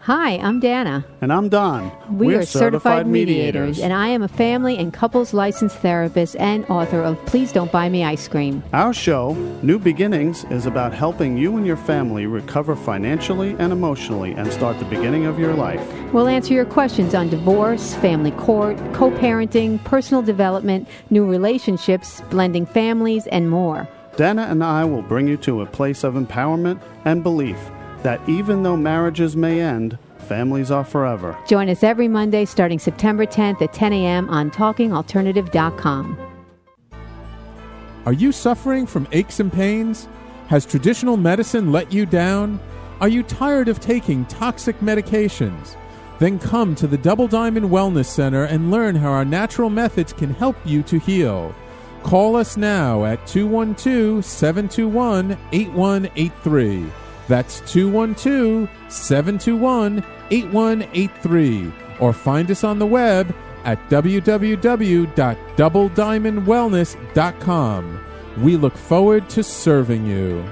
Hi, I'm Dana. And I'm Don. We We're are certified, mediators, and I am a family and couples licensed therapist and author of Please Don't Buy Me Ice Cream. Our show, New Beginnings, is about helping you and your family recover financially and emotionally and start the beginning of your life. We'll answer your questions on divorce, family court, co parenting, personal development, new relationships, blending families, and more. Dana and I will bring you to a place of empowerment and belief that even though marriages may end, families are forever. Join us every Monday starting September 10th at 10 a.m. on TalkingAlternative.com. Are you suffering from aches and pains? Has traditional medicine let you down? Are you tired of taking toxic medications? Then come to the Double Diamond Wellness Center and learn how our natural methods can help you to heal. Call us now at 212 721 8183. That's 212 721 8183. Or find us on the web at www.doublediamondwellness.com. We look forward to serving you.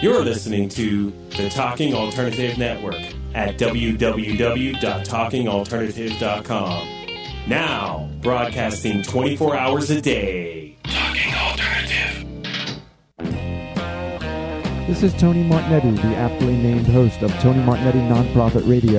You're listening to the Talking Alternative Network at www.talkingalternative.com. Now, broadcasting 24 hours a day. Talking Alternative. This is Tony Martignetti, the aptly named host of Tony Martignetti Nonprofit Radio.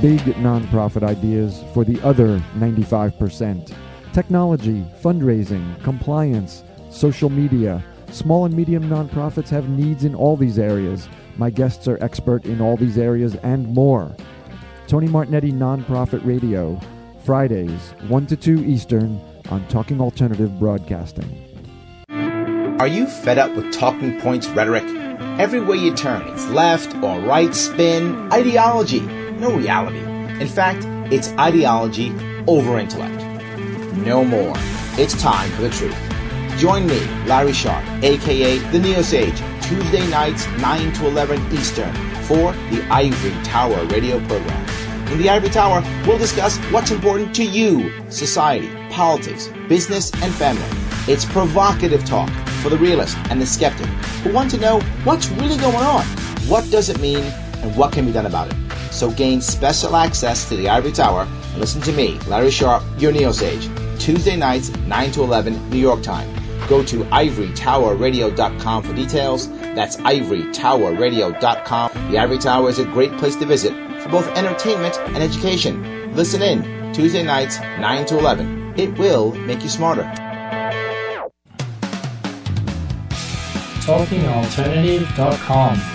big nonprofit ideas for the other 95%. Technology, fundraising, compliance, social media. Small and medium nonprofits have needs in all these areas. My guests are expert in all these areas and more. Tony Martignetti Nonprofit Radio, Fridays, 1 to 2 Eastern on Talking Alternative Broadcasting. Are you fed up with talking points rhetoric? Everywhere you turn, it's left or right spin, ideology, no reality. In fact, it's ideology over intellect. No more. It's time for the truth. Join me, Larry Sharpe, aka the Neo Sage, Tuesday nights 9 to 11 Eastern for the Ivory Tower radio program. In the Ivory Tower, we'll discuss what's important to you, society, politics, business, and family. It's provocative talk for the realist and the skeptic who want to know what's really going on, what does it mean, and what can be done about it. So gain special access to the Ivory Tower and listen to me, Larry Sharp, your Neo Sage, Tuesday nights, 9 to 11 New York time. Go to ivorytowerradio.com for details. That's ivorytowerradio.com. The Ivory Tower is a great place to visit for both entertainment and education. Listen in Tuesday nights, 9 to 11. It will make you smarter. TalkingAlternative.com